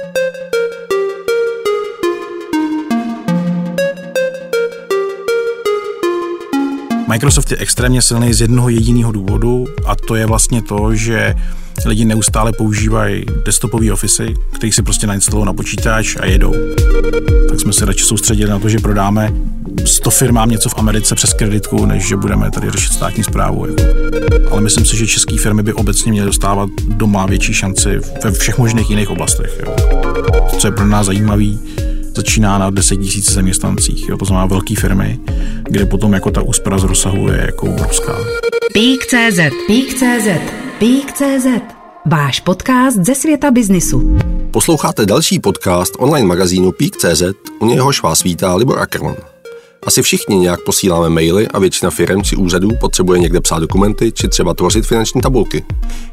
thank you Microsoft je extrémně silný z jednoho jediného důvodu a to je vlastně to, že lidi neustále používají desktopové ofisy, který si prostě nainstalují na počítač a jedou. Tak jsme se radši soustředili na to, že prodáme 100 firmám něco v Americe přes kreditku, než že budeme tady řešit státní zprávu. Ale myslím si, že české firmy by obecně měly dostávat doma větší šanci ve všech možných jiných oblastech. Jo. Co je pro nás zajímavý, začíná na 10 000 zaměstnancích, jo, to znamená velké firmy, kde potom jako ta úspora z rozsahu je jako obrovská. Pík.cz Pík.cz Pík.cz Váš podcast ze světa biznisu. Posloucháte další podcast online magazínu Pík.cz, u něhož vás vítá Libor Ackerman. Asi všichni nějak posíláme maily a většina firm či úřadů potřebuje někde psát dokumenty či třeba tvořit finanční tabulky.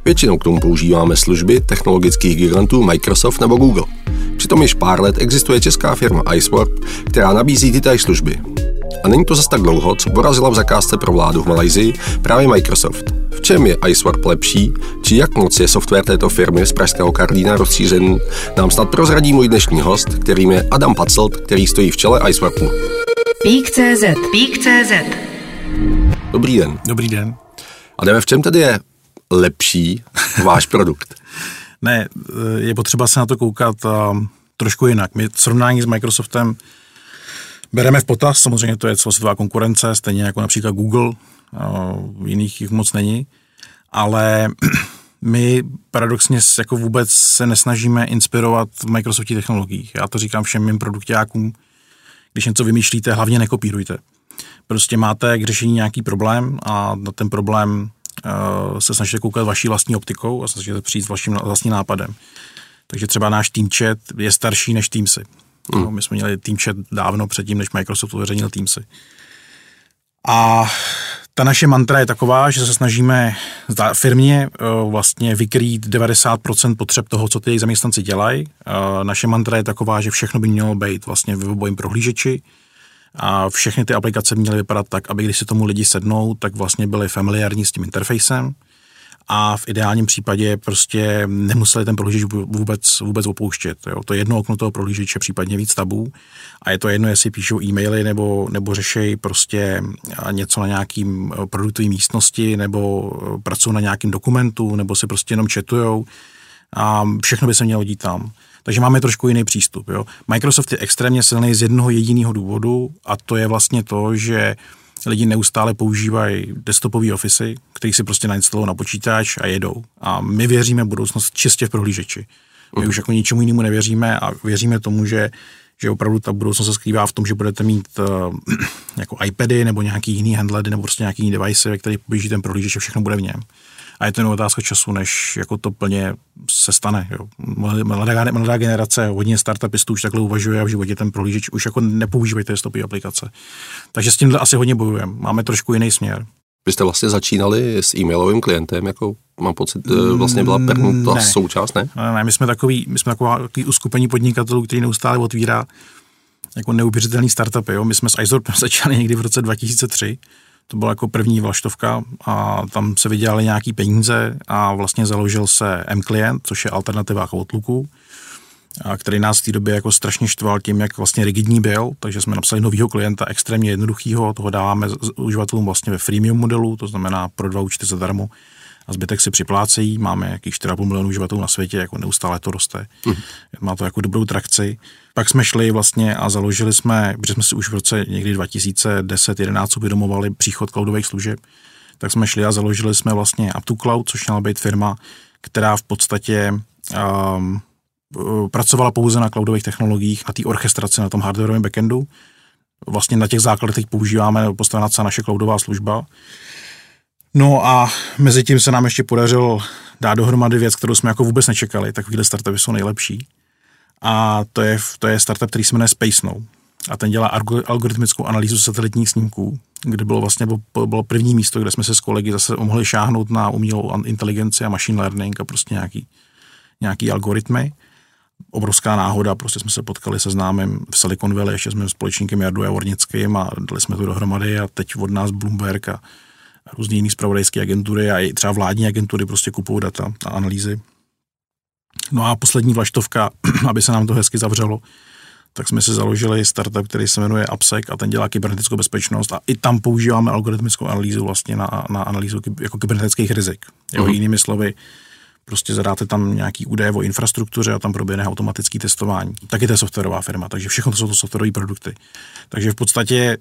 Většinou k tomu používáme služby technologických gigantů Microsoft nebo Google. Přitom již pár let existuje česká firma Icework, která nabízí tyto služby. A není to zase tak dlouho, co porazila v zakázce pro vládu v Malajzii právě Microsoft. V čem je Icework lepší, či jak moc je software této firmy z pražského Karlína rozšířený, nám snad prozradí můj dnešní host, kterým je Adam Pacelt, který stojí v čele Iceworku. Pík.cz Pík.cz Dobrý den. Dobrý den. A jdeme v čem tedy je lepší váš produkt? Ne, je potřeba se na to koukat trošku jinak. My srovnání s Microsoftem bereme v potaz, samozřejmě to je celosvětová konkurence, stejně jako například Google, jiných jich moc není, ale my paradoxně jako vůbec se nesnažíme inspirovat v Microsoftí technologiích. Já to říkám všem mým produktákům, když něco vymýšlíte, hlavně nekopírujte. Prostě máte k řešení nějaký problém a na ten problém uh, se snažíte koukat vaší vlastní optikou a snažíte přijít s vaším vlastním nápadem. Takže třeba náš Teamchat je starší než Teamsy. Mm. No, my jsme měli Teamchat dávno předtím, než Microsoft uveřejnil Teamsy. A ta naše mantra je taková, že se snažíme firmě uh, vlastně vykrýt 90% potřeb toho, co ty jejich zaměstnanci dělají. Uh, naše mantra je taková, že všechno by mělo být vlastně v webovém prohlížeči a všechny ty aplikace měly vypadat tak, aby když si tomu lidi sednou, tak vlastně byly familiární s tím interfejsem a v ideálním případě prostě nemuseli ten prohlížeč vůbec, vůbec opouštět. Jo. To jedno okno toho prohlížeče, případně víc tabů a je to jedno, jestli píšou e-maily nebo, nebo řešejí prostě něco na nějakým eh, produktové místnosti nebo eh, pracují na nějakým dokumentu nebo si prostě jenom četujou a všechno by se mělo dít tam. Takže máme trošku jiný přístup. Jo. Microsoft je extrémně silný z jednoho jediného důvodu a to je vlastně to, že lidi neustále používají desktopové ofisy, který si prostě nainstalují na počítač a jedou. A my věříme v budoucnost čistě v prohlížeči. My uh už jako ničemu jinému nevěříme a věříme tomu, že že opravdu ta budoucnost se skrývá v tom, že budete mít uh, jako iPady nebo nějaký jiný handledy nebo prostě nějaký jiný device, ve který poběží ten prohlížeč a všechno bude v něm a je to jen otázka času, než jako to plně se stane. Jo. Mladá, mladá generace, hodně startupistů už takhle uvažuje a v životě ten prohlížeč už jako nepoužívají ty stopy aplikace. Takže s tímhle asi hodně bojujeme. Máme trošku jiný směr. Vy jste vlastně začínali s e-mailovým klientem, jako mám pocit, eh, vlastně byla první ta součást, ne? Ne, ne, my jsme takový, my jsme taková, takový uskupení podnikatelů, který neustále otvírá jako neuvěřitelný startupy. Jo. My jsme s iZorpem začali někdy v roce 2003 to byla jako první vlaštovka a tam se vydělali nějaký peníze a vlastně založil se M-Client, což je alternativa k Outlooku, a který nás v té době jako strašně štval tím, jak vlastně rigidní byl, takže jsme napsali nového klienta extrémně jednoduchého, toho dáváme uživatelům vlastně ve freemium modelu, to znamená pro dva účty zadarmo a zbytek si připlácejí. Máme jakých 4,5 milionů uživatelů na světě, jako neustále to roste. Mm. Má to jako dobrou trakci. Pak jsme šli vlastně a založili jsme, protože jsme si už v roce někdy 2010-11 uvědomovali příchod cloudových služeb, tak jsme šli a založili jsme vlastně Up2Cloud, což měla být firma, která v podstatě um, pracovala pouze na cloudových technologiích, na té orchestraci, na tom hardwareovém backendu. Vlastně na těch základech teď používáme postavená celá naše cloudová služba. No a mezi tím se nám ještě podařilo dát dohromady věc, kterou jsme jako vůbec nečekali. Takovýhle startupy jsou nejlepší. A to je, to je startup, který se jmenuje SpaceNow. A ten dělá algoritmickou analýzu satelitních snímků, kde bylo vlastně bylo, bylo první místo, kde jsme se s kolegy zase mohli šáhnout na umělou inteligenci a machine learning a prostě nějaký, nějaký algoritmy. Obrovská náhoda, prostě jsme se potkali se známým v Silicon Valley, ještě jsme společníkem Jardu Javornickým a dali jsme to dohromady a teď od nás Bloomberg a různé jiné zpravodajské agentury a i třeba vládní agentury prostě kupují data a analýzy. No a poslední vlaštovka, aby se nám to hezky zavřelo, tak jsme si založili startup, který se jmenuje AppSec a ten dělá kybernetickou bezpečnost a i tam používáme algoritmickou analýzu vlastně na, na analýzu jako kybernetických rizik. Jo, uh-huh. Jinými slovy, prostě zadáte tam nějaký údaje o infrastruktuře a tam proběhne automatický testování. Taky to je softwarová firma, takže všechno to jsou to softwarové produkty. Takže v podstatě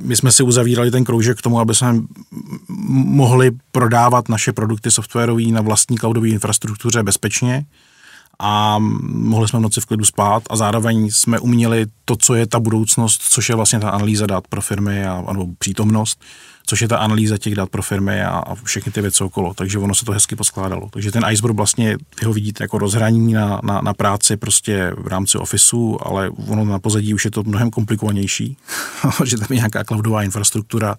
my jsme si uzavírali ten kroužek k tomu, aby jsme mohli prodávat naše produkty softwarové na vlastní cloudové infrastruktuře bezpečně, a mohli jsme v noci v klidu spát a zároveň jsme uměli to, co je ta budoucnost, což je vlastně ta analýza dat pro firmy a, nebo přítomnost, což je ta analýza těch dat pro firmy a, a všechny ty věci okolo. Takže ono se to hezky poskládalo. Takže ten iceberg vlastně, ty ho vidíte jako rozhraní na, na, na práci prostě v rámci ofisu, ale ono na pozadí už je to mnohem komplikovanější, že tam je nějaká cloudová infrastruktura,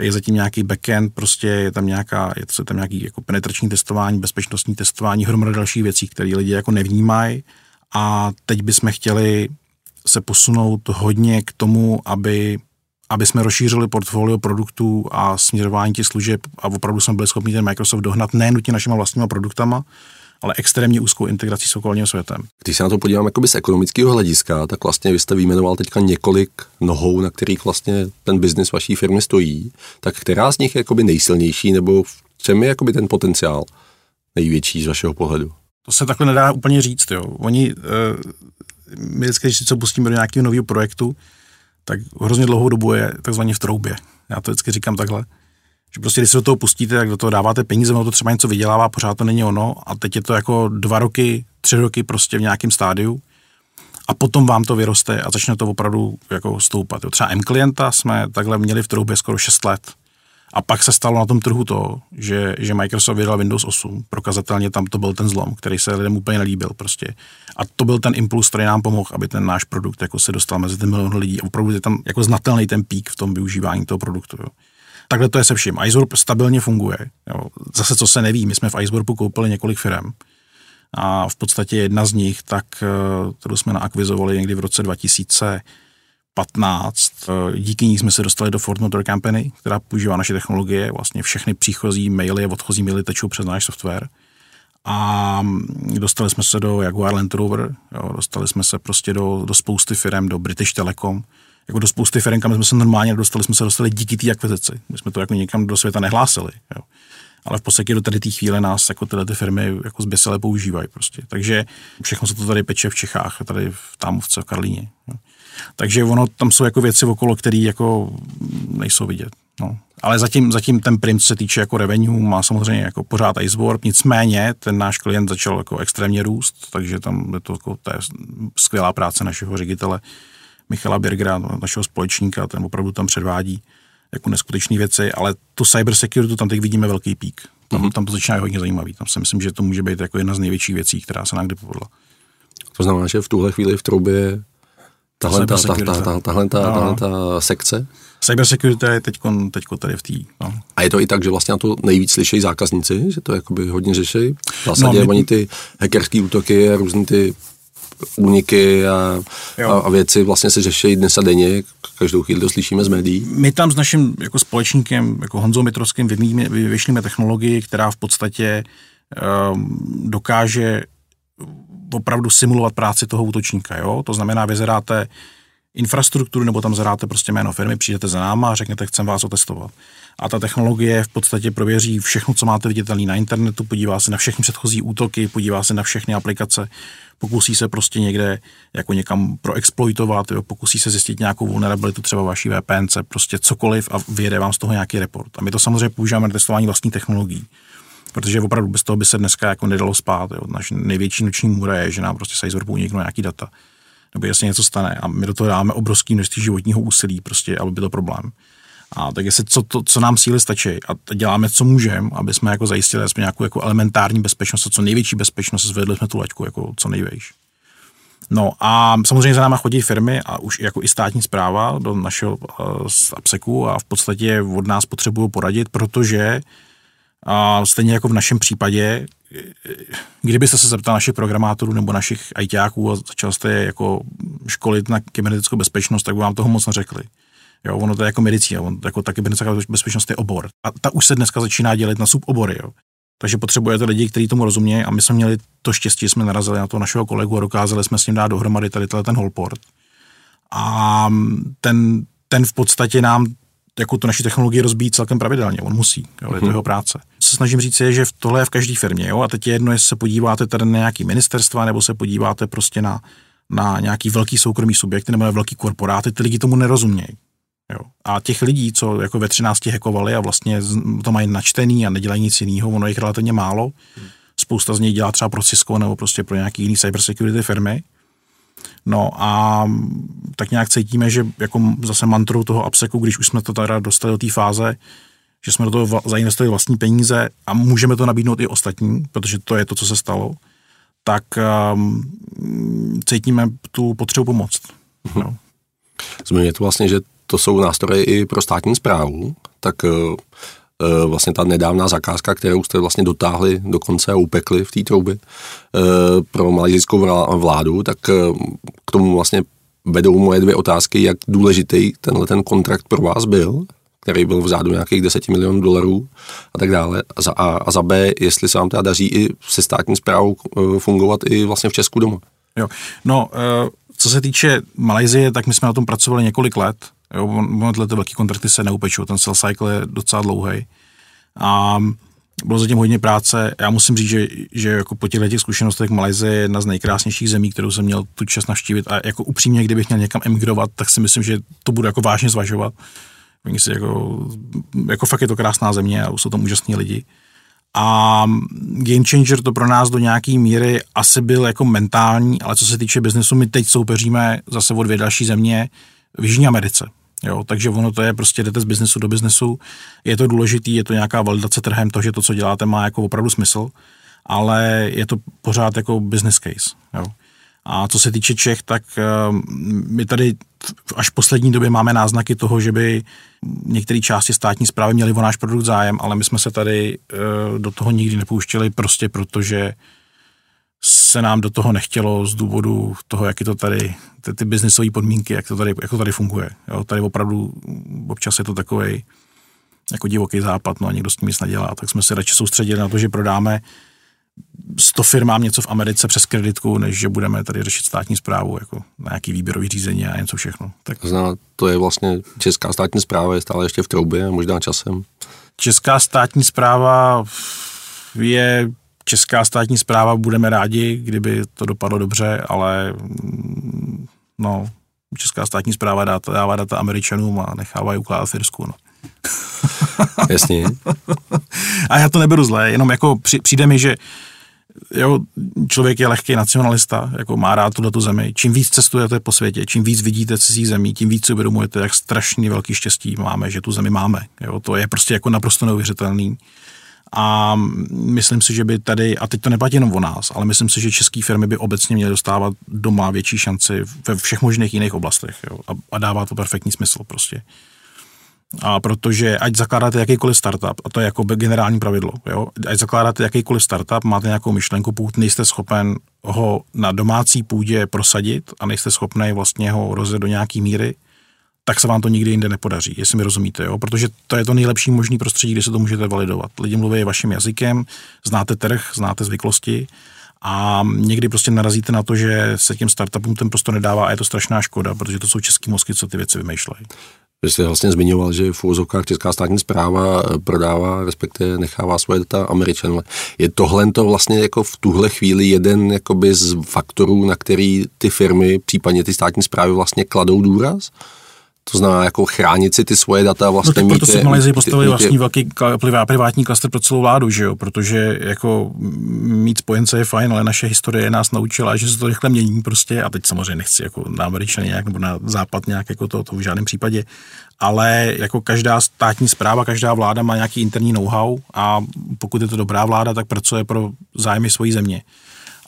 je zatím nějaký backend, prostě je tam nějaká, je to tam nějaký jako penetrační testování, bezpečnostní testování, hromada dalších věcí, které lidi jako nevnímají a teď bychom chtěli se posunout hodně k tomu, aby aby jsme rozšířili portfolio produktů a směřování těch služeb a opravdu jsme byli schopni ten Microsoft dohnat ne nutně našimi vlastníma produktama, ale extrémně úzkou integrací s okolním světem. Když se na to podívám jakoby z ekonomického hlediska, tak vlastně vy jste vyjmenoval teďka několik nohou, na kterých vlastně ten biznis vaší firmy stojí, tak která z nich je jakoby nejsilnější nebo v čem je jakoby ten potenciál největší z vašeho pohledu? To se takhle nedá úplně říct. Jo. Oni, uh, my vždycky, když se pustíme do nějakého nového projektu, tak hrozně dlouhou dobu je takzvaně v troubě. Já to vždycky říkám takhle. Že prostě, když se do toho pustíte, tak do toho dáváte peníze, ono to třeba něco vydělává, pořád to není ono a teď je to jako dva roky, tři roky prostě v nějakém stádiu a potom vám to vyroste a začne to opravdu jako stoupat. Jo. Třeba M klienta jsme takhle měli v troubě skoro 6 let. A pak se stalo na tom trhu to, že, že Microsoft vydal Windows 8, prokazatelně tam to byl ten zlom, který se lidem úplně nelíbil prostě. A to byl ten impuls, který nám pomohl, aby ten náš produkt jako se dostal mezi ten milion lidí. A opravdu je tam jako znatelný ten pík v tom využívání toho produktu. Jo. Takhle to je se vším. Iceworp stabilně funguje. Jo. Zase, co se neví, my jsme v Iceworpu koupili několik firm. A v podstatě jedna z nich, tak, eh, kterou jsme naakvizovali někdy v roce 2000, 15. Eh, díky ní jsme se dostali do Ford Motor Company, která používá naše technologie. Vlastně všechny příchozí maily a odchozí maily tečou přes náš software. A mm, dostali jsme se do Jaguar Land Rover, jo, dostali jsme se prostě do, do spousty firm, do British Telecom, jako do spousty firm, kam jsme se normálně dostali, jsme se dostali díky té akvizici. My jsme to jako někam do světa nehlásili. Jo. Ale v podstatě do tady té chvíle nás jako tyhle ty firmy jako zběsele používají prostě. Takže všechno se to tady peče v Čechách, tady v Támovce, v Karlíně. Jo. Takže ono, tam jsou jako věci okolo, které jako nejsou vidět. No. Ale zatím, zatím ten prim, co se týče jako revenue, má samozřejmě jako pořád Iceborg, nicméně ten náš klient začal jako extrémně růst, takže tam je to, jako, to je skvělá práce našeho ředitele, Michala Birgera, našeho společníka, ten opravdu tam předvádí jako neskutečné věci, ale tu cybersecurity tam teď vidíme velký pík. Tam, mm-hmm. tam to začíná hodně zajímavý. Tam si myslím, že to může být jako jedna z největších věcí, která se nám kdy povedla. To znamená, že v tuhle chvíli v troubě tahle, ta, ta, ta, ta, tahle, ta, tahle ta sekce? Cybersecurity je teď teďko tady v té. No. A je to i tak, že vlastně na to nejvíc slyšejí zákazníci, že to jakoby hodně řeší? V zásadě no, my... oni ty hackerské útoky a různý ty úniky a, a, a věci vlastně se řeší dnes a denně, každou chvíli to slyšíme z médií. My tam s naším jako společníkem, jako Honzou Mitrovským, vyšlíme technologii, která v podstatě um, dokáže opravdu simulovat práci toho útočníka. Jo? To znamená, vy zadáte infrastrukturu nebo tam zadáte prostě jméno firmy, přijdete za náma a řeknete, chcem vás otestovat. A ta technologie v podstatě prověří všechno, co máte viditelný na internetu, podívá se na všechny předchozí útoky, podívá se na všechny aplikace, pokusí se prostě někde jako někam proexploitovat, jo, pokusí se zjistit nějakou vulnerabilitu třeba vaší VPNC, prostě cokoliv a vyjede vám z toho nějaký report. A my to samozřejmě používáme na testování vlastní technologií protože opravdu bez toho by se dneska jako nedalo spát. Jo. Naš největší noční můra je, že nám prostě se Sizorbu uniknou nějaký data, nebo jasně něco stane a my do toho dáme obrovský množství životního úsilí, prostě, aby byl problém. A tak jestli co, to, co nám síly stačí a děláme, co můžeme, aby jsme jako zajistili aspoň nějakou jako elementární bezpečnost a co největší bezpečnost, zvedli jsme tu laťku jako co nejvejš. No a samozřejmě za náma chodí firmy a už jako i státní zpráva do našeho uh, APSECu a v podstatě od nás potřebují poradit, protože a stejně jako v našem případě, kdybyste se zeptal našich programátorů nebo našich ITáků a začal jste je jako školit na kybernetickou bezpečnost, tak by vám toho moc neřekli. Jo, ono to je jako medicína, on, jako ta kybernetická bezpečnost je obor. A ta už se dneska začíná dělit na subobory. Jo. Takže potřebujete lidi, kteří tomu rozumějí a my jsme měli to štěstí, že jsme narazili na to našeho kolegu a dokázali jsme s ním dát dohromady tady ten holport. A ten, ten v podstatě nám jako tu naši technologii rozbíjí celkem pravidelně. On musí, jo, je to mhm. jeho práce. Co se snažím říct je, že v tohle je v každé firmě. Jo, a teď je jedno, jestli se podíváte tady na nějaký ministerstva, nebo se podíváte prostě na, na nějaký velký soukromý subjekt nebo na velký korporáty, ty lidi tomu nerozumějí. Jo. A těch lidí, co jako ve 13 hekovali a vlastně to mají načtený a nedělají nic jiného, ono jich relativně málo. Spousta z nich dělá třeba pro Cisco nebo prostě pro nějaký jiný cybersecurity firmy. No a tak nějak cítíme, že jako zase mantrou toho AppSecu, když už jsme to teda dostali do té fáze, že jsme do toho zainvestovali vlastní peníze a můžeme to nabídnout i ostatní, protože to je to, co se stalo, tak um, cítíme tu potřebu pomoct. Mm-hmm. No. Zmiňujete vlastně, že to jsou nástroje i pro státní zprávu, tak uh, vlastně ta nedávná zakázka, kterou jste vlastně dotáhli do konce a upekli v té troubě uh, pro malajzijskou vládu, tak k tomu vlastně vedou moje dvě otázky, jak důležitý tenhle ten kontrakt pro vás byl který byl v řádu nějakých 10 milionů dolarů a tak dále. A za, a, a za B, jestli se vám teda daří i se státní zprávou eh, fungovat i vlastně v Česku doma. Jo, no, eh, co se týče Malajzie, tak my jsme na tom pracovali několik let. Jo, tyhle ty velké kontrakty se neupečou, ten sell cycle je docela dlouhý. A bylo zatím hodně práce. Já musím říct, že, že jako po těchto těch zkušenostech Malajzie je jedna z nejkrásnějších zemí, kterou jsem měl tu čas navštívit. A jako upřímně, kdybych měl někam emigrovat, tak si myslím, že to budu jako vážně zvažovat. Si jako, jako fakt je to krásná země a jsou tam úžasní lidi. A Game Changer to pro nás do nějaké míry asi byl jako mentální, ale co se týče biznesu, my teď soupeříme zase o dvě další země v Jižní Americe. Jo, takže ono to je prostě jdete z biznesu do biznesu, je to důležitý, je to nějaká validace trhem, to, že to, co děláte, má jako opravdu smysl, ale je to pořád jako business case. Jo. A co se týče Čech, tak eh, my tady až v poslední době máme náznaky toho, že by některé části státní zprávy měly o náš produkt zájem, ale my jsme se tady eh, do toho nikdy nepouštěli prostě protože se nám do toho nechtělo z důvodu toho, jak je to tady, ty, ty biznisové podmínky, jak to tady, jak to tady funguje. Jo, tady opravdu občas je to takový jako divoký západ, no a někdo s tím nic nedělá, tak jsme se radši soustředili na to, že prodáme 100 firmám něco v Americe přes kreditku, než že budeme tady řešit státní zprávu, jako na nějaký výběrový řízení a něco všechno. Tak... Zná, to je vlastně česká státní zpráva, je stále ještě v troubě, možná časem. Česká státní zpráva je česká státní zpráva, budeme rádi, kdyby to dopadlo dobře, ale mm, no, česká státní zpráva dá, dává data Američanům a nechává je ukládat v Irsku. No. Jasně. a já to neberu zlé, jenom jako při, přijde mi, že jo, člověk je lehký nacionalista, jako má rád tuto tu zemi. Čím víc cestujete po světě, čím víc vidíte cizí zemí, tím víc si uvědomujete, jak strašně velký štěstí máme, že tu zemi máme. Jo, to je prostě jako naprosto neuvěřitelný. A myslím si, že by tady, a teď to neplatí jenom o nás, ale myslím si, že české firmy by obecně měly dostávat doma větší šanci ve všech možných jiných oblastech. Jo, a, a dává to perfektní smysl prostě. A protože ať zakládáte jakýkoliv startup, a to je jako generální pravidlo, jo, ať zakládáte jakýkoliv startup, máte nějakou myšlenku, pokud nejste schopen ho na domácí půdě prosadit a nejste schopný vlastně ho rozjet do nějaký míry, tak se vám to nikdy jinde nepodaří, jestli mi rozumíte, jo? protože to je to nejlepší možný prostředí, kde se to můžete validovat. Lidi mluví vaším jazykem, znáte trh, znáte zvyklosti a někdy prostě narazíte na to, že se těm startupům ten prostor nedává a je to strašná škoda, protože to jsou český mozky, co ty věci vymýšlejí. Vy jste vlastně zmiňoval, že v úvozovkách Česká státní zpráva eh, prodává, respektive nechává svoje data Američanům. Je tohle to vlastně jako v tuhle chvíli jeden jakoby z faktorů, na který ty firmy, případně ty státní zprávy vlastně kladou důraz? To znamená jako chránit si ty svoje data vlastně. No proto si v Malajzii postavili vlastní velký privátní klaster pro celou vládu, že jo? protože jako mít spojence je fajn, ale naše historie nás naučila, že se to rychle mění prostě a teď samozřejmě nechci jako na Američany nějak nebo na západ nějak jako to, to v žádném případě, ale jako každá státní zpráva, každá vláda má nějaký interní know-how a pokud je to dobrá vláda, tak pracuje pro zájmy své země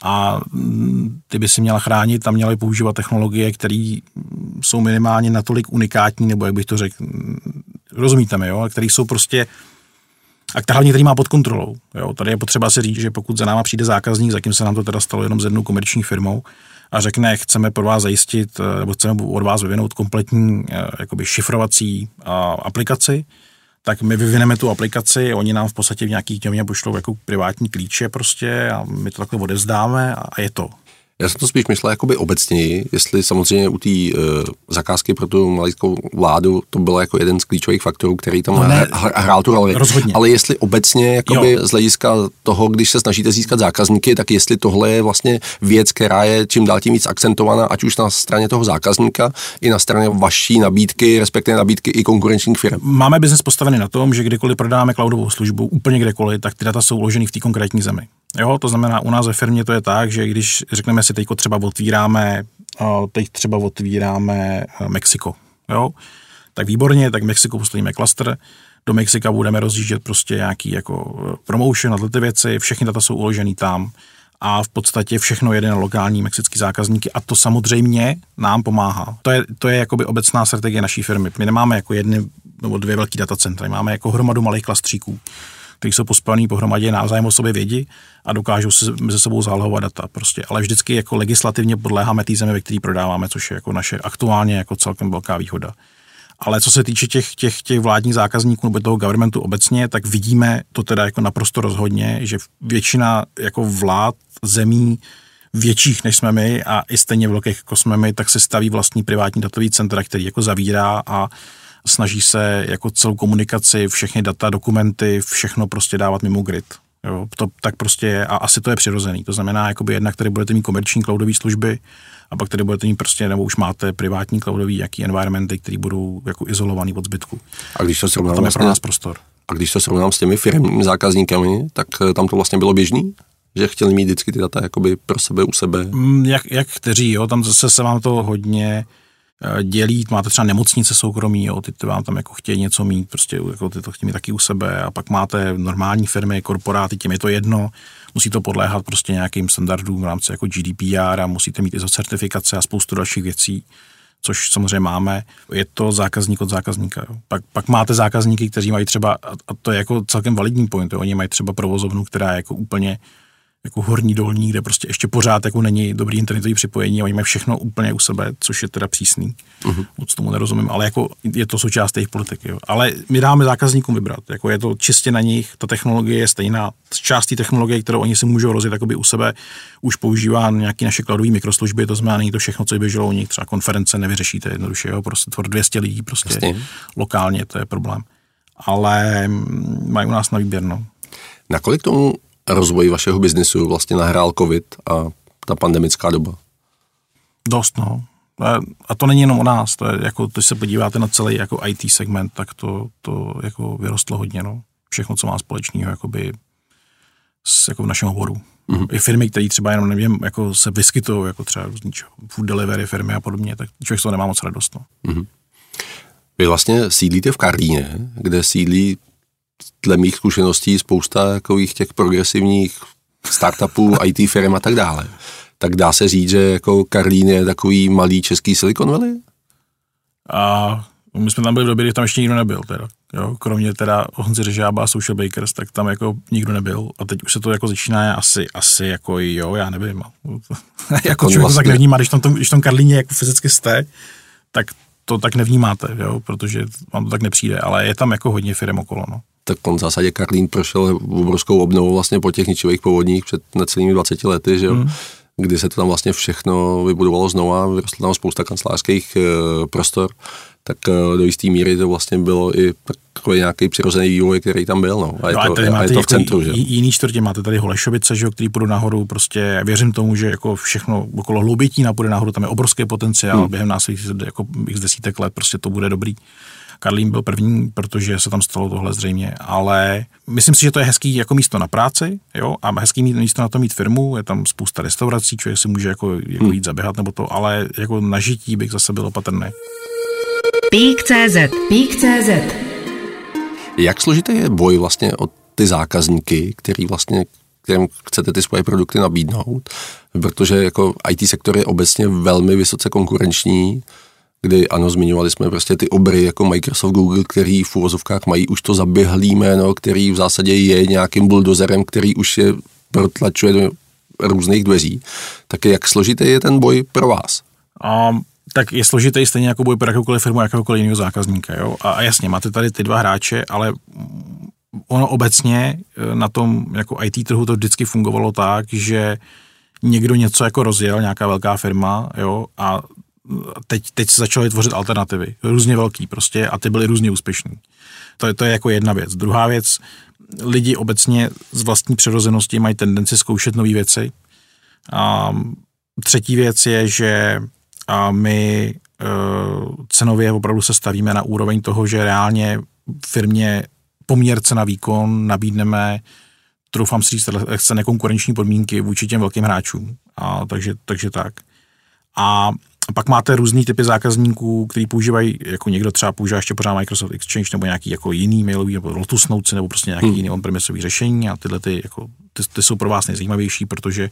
a mm, ty by si měla chránit a měla používat technologie, které jsou minimálně natolik unikátní, nebo jak bych to řekl, mm, rozumíte mi, jo, které jsou prostě a která hlavně tady má pod kontrolou. Jo. Tady je potřeba si říct, že pokud za náma přijde zákazník, za kým se nám to teda stalo jenom s jednou komerční firmou, a řekne, chceme pro vás zajistit, eh, nebo chceme od vás vyvinout kompletní eh, jakoby šifrovací aplikaci, tak my vyvineme tu aplikaci, oni nám v podstatě v nějakých těmě pošlou jako privátní klíče prostě a my to takhle odevzdáme a, a je to. Já jsem to spíš myslel jakoby obecněji, jestli samozřejmě u té uh, zakázky pro tu malickou vládu to bylo jako jeden z klíčových faktorů, který tam no ne, hrál tu roli. Rozhodně. Ale jestli obecně jakoby z hlediska toho, když se snažíte získat zákazníky, tak jestli tohle je vlastně věc, která je čím dál tím víc akcentovaná, ať už na straně toho zákazníka, i na straně vaší nabídky, respektive nabídky i konkurenčních firm. Máme biznes postavený na tom, že kdykoliv prodáme cloudovou službu, úplně kdekoliv, tak ty data jsou uloženy v té konkrétní zemi. Jo, to znamená, u nás ve firmě to je tak, že když řekneme si teď třeba otvíráme, teď třeba otvíráme Mexiko, jo, tak výborně, tak Mexiko postavíme klaster, do Mexika budeme rozjíždět prostě nějaký jako e, promotion a ty věci, všechny data jsou uložený tam. A v podstatě všechno jede na lokální mexický zákazníky a to samozřejmě nám pomáhá. To je, to je jakoby obecná strategie naší firmy. My nemáme jako jedny nebo dvě velký datacentra, máme jako hromadu malých klastříků kteří jsou pospaný pohromadě, navzájem o sobě vědí a dokážou se mezi sebou zálohovat data. Prostě. Ale vždycky jako legislativně podléháme té zemi, ve které prodáváme, což je jako naše aktuálně jako celkem velká výhoda. Ale co se týče těch, těch, těch vládních zákazníků nebo toho governmentu obecně, tak vidíme to teda jako naprosto rozhodně, že většina jako vlád zemí větších než jsme my a i stejně velkých jako jsme my, tak se staví vlastní privátní datový centra, který jako zavírá a snaží se jako celou komunikaci, všechny data, dokumenty, všechno prostě dávat mimo grid. Jo, to tak prostě je a asi to je přirozený. To znamená, jakoby jednak tady budete mít komerční cloudové služby a pak tady budete mít prostě, nebo už máte privátní cloudový jaký environmenty, které budou jako izolovaný od zbytku. A když to srovnám, tam je pro nás prostor. A když to srovnám s těmi firmními zákazníkami, tak eh, tam to vlastně bylo běžný? Že chtěli mít vždycky ty data jakoby pro sebe, u sebe? Mm, jak, jak kteří, jo, tam zase se vám to hodně dělí, máte třeba nemocnice soukromí, jo, ty, ty vám tam jako chtějí něco mít, prostě jako ty to chtějí mít taky u sebe a pak máte normální firmy, korporáty, těm je to jedno, musí to podléhat prostě nějakým standardům v rámci jako GDPR a musíte mít ISO certifikace a spoustu dalších věcí, což samozřejmě máme. Je to zákazník od zákazníka. Jo. Pak, pak máte zákazníky, kteří mají třeba, a to je jako celkem validní point, jo. oni mají třeba provozovnu, která je jako úplně jako horní dolní, kde prostě ještě pořád jako není dobrý internetový připojení a oni mají všechno úplně u sebe, což je teda přísný. Uh-huh. Moc tomu nerozumím, ale jako je to součást jejich politiky. Jo. Ale my dáme zákazníkům vybrat, jako je to čistě na nich, ta technologie je stejná. Z částí technologie, kterou oni si můžou rozjet jakoby u sebe, už používá nějaké naše cloudové mikroslužby, to znamená, není to všechno, co běželo u nich, třeba konference nevyřešíte jednoduše, jo, prostě tvor 200 lidí prostě Jasně. lokálně, to je problém. Ale mají u nás na výběr, no. Nakolik tomu rozvoji vašeho biznisu vlastně nahrál covid a ta pandemická doba? Dost, no. A to není jenom o nás, to je jako, když se podíváte na celý jako IT segment, tak to, to jako vyrostlo hodně, no. Všechno, co má společného, jakoby s, jako v našem oboru. Mm-hmm. I firmy, které třeba jenom nevím, jako se vyskytují, jako třeba různý food delivery firmy a podobně, tak člověk z toho nemá moc radost. No. Mm-hmm. Vy vlastně sídlíte v Karlíně, kde sídlí dle mých zkušeností spousta takových těch progresivních startupů, IT firm a tak dále. Tak dá se říct, že jako Karlín je takový malý český Silicon Valley? A my jsme tam byli v době, kdy tam ještě nikdo nebyl. Teda. Jo, kromě teda Honzi Řežába a Social Bakers, tak tam jako nikdo nebyl. A teď už se to jako začíná asi, asi jako jo, já nevím. jako člověk vlastně... tak nevnímá, když tam, tom, když tam Karlíně jako fyzicky jste, tak to tak nevnímáte, jo, protože vám to tak nepřijde, ale je tam jako hodně firm okolo. No tak on v zásadě Karlín prošel obrovskou obnovu vlastně po těch ničivých povodních před necelými 20 lety, že jo. Hmm kdy se to tam vlastně všechno vybudovalo znova, vyrostlo tam spousta kancelářských e, prostor, tak e, do jisté míry to vlastně bylo i takový nějaký přirozený vývoj, který tam byl. No. A je, no, to, a, a je to v centru. Že? Jiný čtvrtě máte tady Holešovice, že, který půjdu nahoru, prostě věřím tomu, že jako všechno okolo Hloubětína půjde nahoru, tam je obrovský potenciál, hmm. během nás jako x desítek let prostě to bude dobrý. Karlín byl první, protože se tam stalo tohle zřejmě, ale myslím si, že to je hezký jako místo na práci, jo, a hezký místo na to mít firmu, je tam spousta restaurací, člověk si může jako, jako hmm. jít zaběhat nebo to, ale jako na žití bych zase byl opatrný. Pík.cz Pík.cz Jak složitý je boj vlastně o ty zákazníky, který vlastně kterým chcete ty svoje produkty nabídnout, protože jako IT sektor je obecně velmi vysoce konkurenční, kdy ano, zmiňovali jsme prostě ty obry jako Microsoft, Google, který v uvozovkách mají už to zaběhlý jméno, který v zásadě je nějakým buldozerem, který už je protlačuje do různých dveří. Tak jak složitý je ten boj pro vás? Um, tak je složitý stejně jako boj pro jakoukoliv firmu, jakéhokoliv jiného zákazníka. Jo? A, a jasně, máte tady ty dva hráče, ale ono obecně eh, na tom jako IT trhu to vždycky fungovalo tak, že někdo něco jako rozjel, nějaká velká firma, jo, a teď, teď se začaly tvořit alternativy, různě velký prostě a ty byly různě úspěšný. To je, to je jako jedna věc. Druhá věc, lidi obecně z vlastní přirozenosti mají tendenci zkoušet nové věci. A třetí věc je, že a my uh, cenově opravdu se stavíme na úroveň toho, že reálně firmě poměr cena výkon nabídneme, troufám si říct, chce nekonkurenční podmínky vůči těm velkým hráčům. A, takže, takže tak. A pak máte různý typy zákazníků, který používají, jako někdo třeba používá ještě pořád Microsoft Exchange nebo nějaký jako jiný mailový, nebo Lotus Notes, nebo prostě nějaký hmm. jiný on-premisový řešení a tyhle ty, jako, ty, ty, jsou pro vás nejzajímavější, protože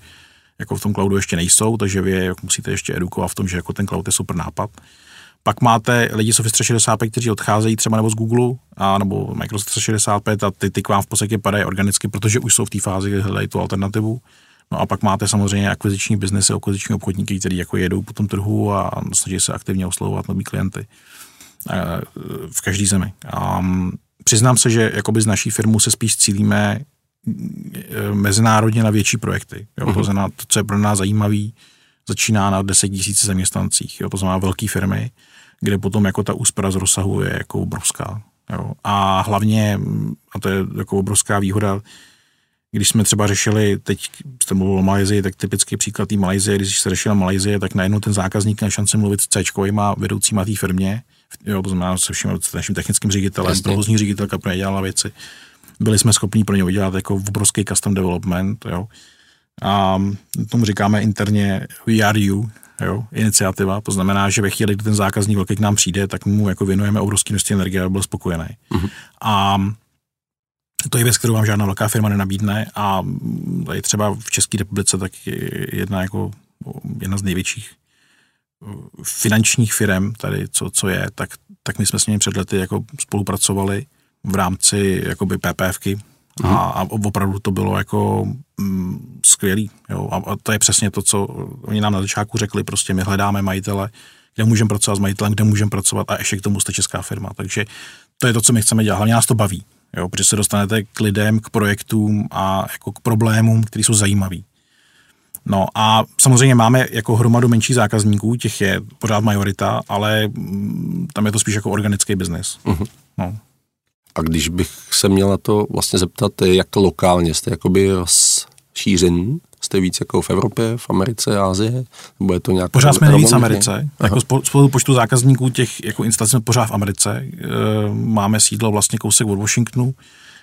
jako v tom cloudu ještě nejsou, takže vy jako musíte ještě edukovat v tom, že jako ten cloud je super nápad. Pak máte lidi z Office 365, kteří odcházejí třeba nebo z Google, a nebo Microsoft 365 a ty, ty k vám v podstatě padají organicky, protože už jsou v té fázi, kdy hledají tu alternativu. No a pak máte samozřejmě akviziční biznesy, akviziční obchodníky, kteří jako jedou po tom trhu a snaží se aktivně oslovovat nový klienty v každé zemi. A přiznám se, že jakoby z naší firmu se spíš cílíme e, mezinárodně na větší projekty. Jo? Uh-huh. To znamená, to, co je pro nás zajímavý, začíná na 10 000 zaměstnancích. Jo? To znamená velké firmy, kde potom jako ta úspora z rozsahu je jako obrovská. Jo? A hlavně, a to je jako obrovská výhoda, když jsme třeba řešili, teď jste mluvil o Malajzii, tak typický příklad té Malajzie, když se řešila Malajzie, tak najednou ten zákazník na šanci mluvit s C má vedoucíma té firmě, jo, to znamená se vším naším technickým ředitelem, Jasně. provozní ředitelka pro dělala věci. Byli jsme schopni pro ně udělat jako obrovský custom development, jo. A tomu říkáme interně we are you, jo, iniciativa. To znamená, že ve chvíli, kdy ten zákazník velký k nám přijde, tak mu jako věnujeme obrovské množství energie, aby byl spokojený. Uh-huh. A to je věc, kterou vám žádná velká firma nenabídne a je třeba v České republice tak jedna, jako, jedna z největších uh, finančních firm tady, co, co je, tak, tak my jsme s nimi před lety jako spolupracovali v rámci jakoby PPFky mm. a, a opravdu to bylo jako mm, skvělý. Jo? A, a to je přesně to, co oni nám na začátku řekli, prostě my hledáme majitele, kde můžeme pracovat s majitelem, kde můžeme pracovat a ještě k tomu jste česká firma. Takže to je to, co my chceme dělat. Hlavně nás to baví jo, protože se dostanete k lidem, k projektům a jako k problémům, které jsou zajímavý. No a samozřejmě máme jako hromadu menších zákazníků, těch je pořád majorita, ale mm, tam je to spíš jako organický biznis. Uh-huh. No. A když bych se měla to vlastně zeptat, jak lokálně jste jakoby šíření? Jste víc jako v Evropě, v Americe, Ázie? Nebo je to nějak pořád jsme nejvíc v Americe. Aha. Jako spolu počtu zákazníků těch jako instalací jsme pořád v Americe. E, máme sídlo vlastně kousek od Washingtonu.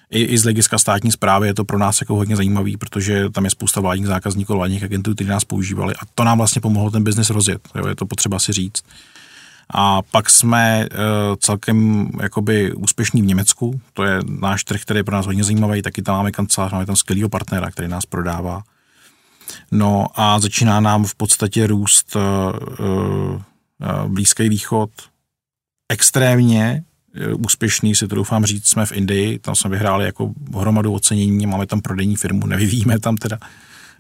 I, I z hlediska státní zprávy je to pro nás jako hodně zajímavý, protože tam je spousta vládních zákazníků, vládních agentů, kteří nás používali a to nám vlastně pomohlo ten biznis rozjet. Jo, je to potřeba si říct. A pak jsme uh, celkem jakoby úspěšní v Německu, to je náš trh, který je pro nás hodně zajímavý, taky tam máme kancelář, máme tam skvělého partnera, který nás prodává. No a začíná nám v podstatě růst uh, uh, Blízký východ. Extrémně úspěšný, si to doufám říct, jsme v Indii, tam jsme vyhráli jako hromadu ocenění, máme tam prodejní firmu, nevyvíjíme tam teda.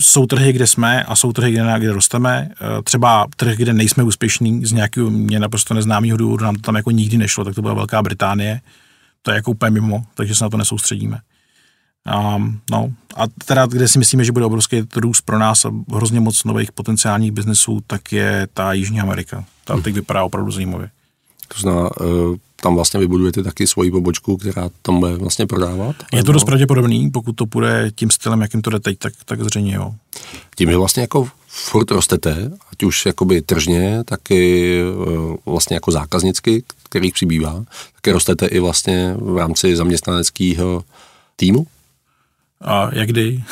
Jsou trhy, kde jsme a jsou trhy, kde, kde rosteme. Třeba trh, kde nejsme úspěšní z nějakého mě naprosto neznámého důvodu, nám to tam jako nikdy nešlo, tak to byla Velká Británie. To je jako úplně mimo, takže se na to nesoustředíme. Um, no, a teda, kde si myslíme, že bude obrovský růst pro nás a hrozně moc nových potenciálních biznesů, tak je ta Jižní Amerika. Ta teď vypadá opravdu zajímavě. To znamená, uh, tam vlastně vybudujete taky svoji pobočku, která tam bude vlastně prodávat? Je to dost pravděpodobný, pokud to bude tím stylem, jakým to jde teď, tak, tak zřejmě jo. Tím, že vlastně jako furt rostete, ať už jakoby tržně, tak i uh, vlastně jako zákaznicky, kterých přibývá, tak rostete i vlastně v rámci zaměstnaneckého týmu? A jak kdy?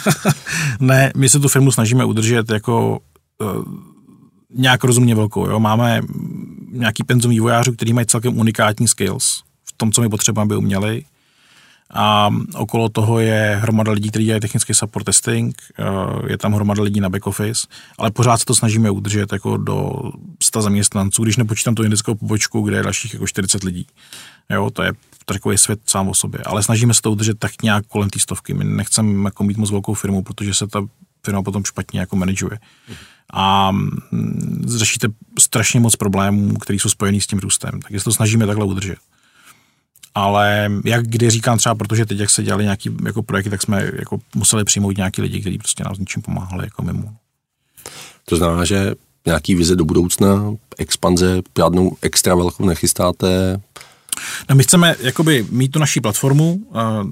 ne, my se tu firmu snažíme udržet jako uh, nějak rozumně velkou. Jo? Máme nějaký penzum vývojářů, který mají celkem unikátní skills v tom, co my potřebujeme, aby uměli. A okolo toho je hromada lidí, kteří dělají technický support testing, uh, je tam hromada lidí na back office, ale pořád se to snažíme udržet jako do 100 zaměstnanců, když nepočítám tu indickou pobočku, kde je dalších jako 40 lidí. Jo, to je takový svět sám o sobě. Ale snažíme se to udržet tak nějak kolem té stovky. My nechceme jako mít moc velkou firmu, protože se ta firma potom špatně jako manažuje. A mm, řešíte strašně moc problémů, které jsou spojený s tím růstem. Tak se to snažíme takhle udržet. Ale jak kdy říkám třeba, protože teď, jak se dělali nějaký jako projekty, tak jsme jako museli přijmout nějaký lidi, kteří prostě nám s ničím pomáhali jako mimo. To znamená, že nějaký vize do budoucna, expanze, žádnou extra velkou nechystáte? No my chceme jakoby mít tu naší platformu,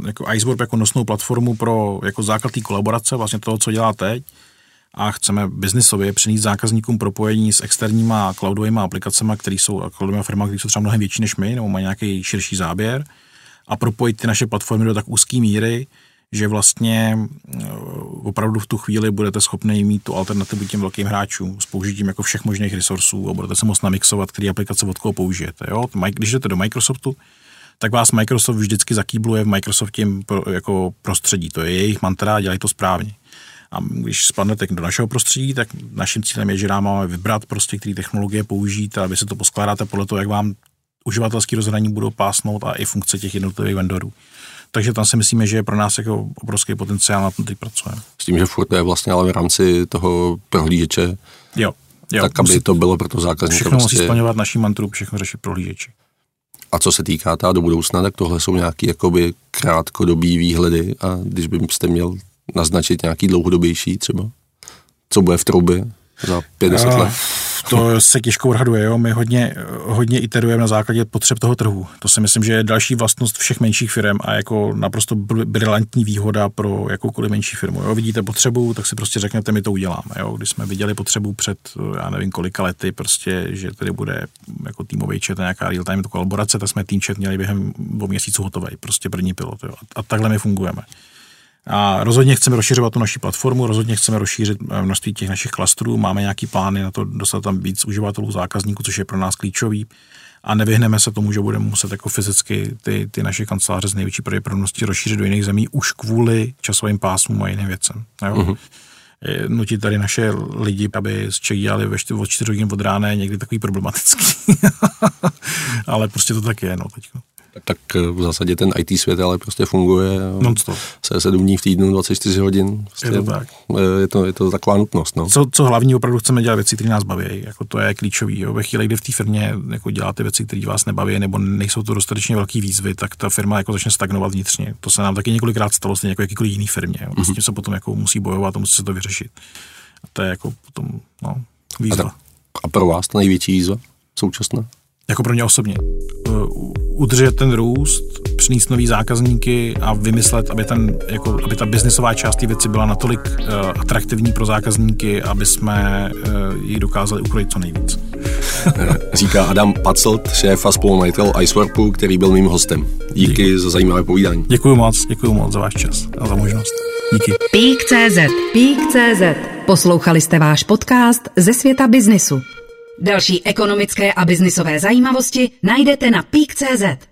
jako Iceborg jako nosnou platformu pro jako základ té kolaborace, vlastně toho, co dělá teď a chceme biznisově přinést zákazníkům propojení s externíma cloudovými aplikacemi, které jsou cloudovými firmami, které jsou třeba mnohem větší než my, nebo mají nějaký širší záběr a propojit ty naše platformy do tak úzké míry, že vlastně eh, opravdu v tu chvíli budete schopni mít tu alternativu těm velkým hráčům s použitím jako všech možných resursů a budete se moct namixovat, který aplikace od koho použijete. Jo? Když jdete do Microsoftu, tak vás Microsoft vždycky zakýbluje v Microsoftím jako prostředí. To je jejich mantra, dělají to správně. A když spadnete do našeho prostředí, tak naším cílem je, že nám máme vybrat prostě, které technologie použít a vy se to poskládáte podle toho, jak vám uživatelský rozhraní budou pásnout a i funkce těch jednotlivých vendorů. Takže tam si myslíme, že je pro nás jako obrovský potenciál, na tom teď pracujeme. S tím, že furt je vlastně ale v rámci toho prohlížeče, jo, jo, tak aby musí, to bylo pro to zákazníka. Všechno prostě... musí splňovat naší mantru, všechno řešit prohlížeči. A co se týká ta do budoucna, tak tohle jsou nějaké jakoby krátkodobý výhledy a když byste měl naznačit nějaký dlouhodobější třeba, co bude v troubě za 50 let? To se těžko odhaduje, jo. My hodně, hodně iterujeme na základě potřeb toho trhu. To si myslím, že je další vlastnost všech menších firm a jako naprosto brilantní výhoda pro jakoukoliv menší firmu. Jo. Vidíte potřebu, tak si prostě řeknete, my to uděláme. Jo. Když jsme viděli potřebu před, já nevím kolika lety, prostě, že tady bude jako týmový chat a nějaká real-time kolaborace, tak jsme tým chat měli během dvou měsíců hotový, prostě první pilot. Jo. A takhle my fungujeme. A rozhodně chceme rozšiřovat tu naši platformu, rozhodně chceme rozšířit eh, množství těch našich klastrů, máme nějaký plány na to dostat tam víc uživatelů, zákazníků, což je pro nás klíčový. A nevyhneme se tomu, že budeme muset jako fyzicky ty, ty naše kanceláře z největší pravděpodobností rozšířit do jiných zemí už kvůli časovým pásmům a jiným věcem. Jo? Uh-huh. Nutit tady naše lidi, aby z Čech dělali ve 4, 4 hodin od rána, je někdy takový problematický. Ale prostě to tak je. No, teďko tak eh, v zásadě ten IT svět ale prostě funguje Non-stop. se 7 dní v týdnu, 24 hodin. Prostě je to tak. Je to, je to taková nutnost. No. Co, co hlavní opravdu chceme dělat věci, které nás baví. Jako to je klíčový. Jo. Ve chvíli, kdy v té firmě jako děláte věci, které vás nebaví, nebo nejsou to dostatečně velké výzvy, tak ta firma jako začne stagnovat vnitřně. To se nám taky několikrát stalo, stejně jako jakýkoliv jiný firmě. Jo. Mm-hmm. S tím se potom jako musí bojovat a musí se to vyřešit. A to je jako potom no, výzva. A, a pro vás ta největší výzva současná? Jako pro mě osobně udržet ten růst, přinést nový zákazníky a vymyslet, aby, ten, jako, aby ta biznisová část té věci byla natolik uh, atraktivní pro zákazníky, aby jsme uh, ji dokázali ukrojit co nejvíc. Říká Adam Pacelt, šéf a spolumajitel Icewarpu, který byl mým hostem. Díky, Díky. za zajímavé povídání. Děkuji moc, děkuji moc za váš čas a za možnost. Díky. Pík.cz Pík.cz Poslouchali jste váš podcast ze světa biznisu. Další ekonomické a biznisové zajímavosti najdete na peak.cz.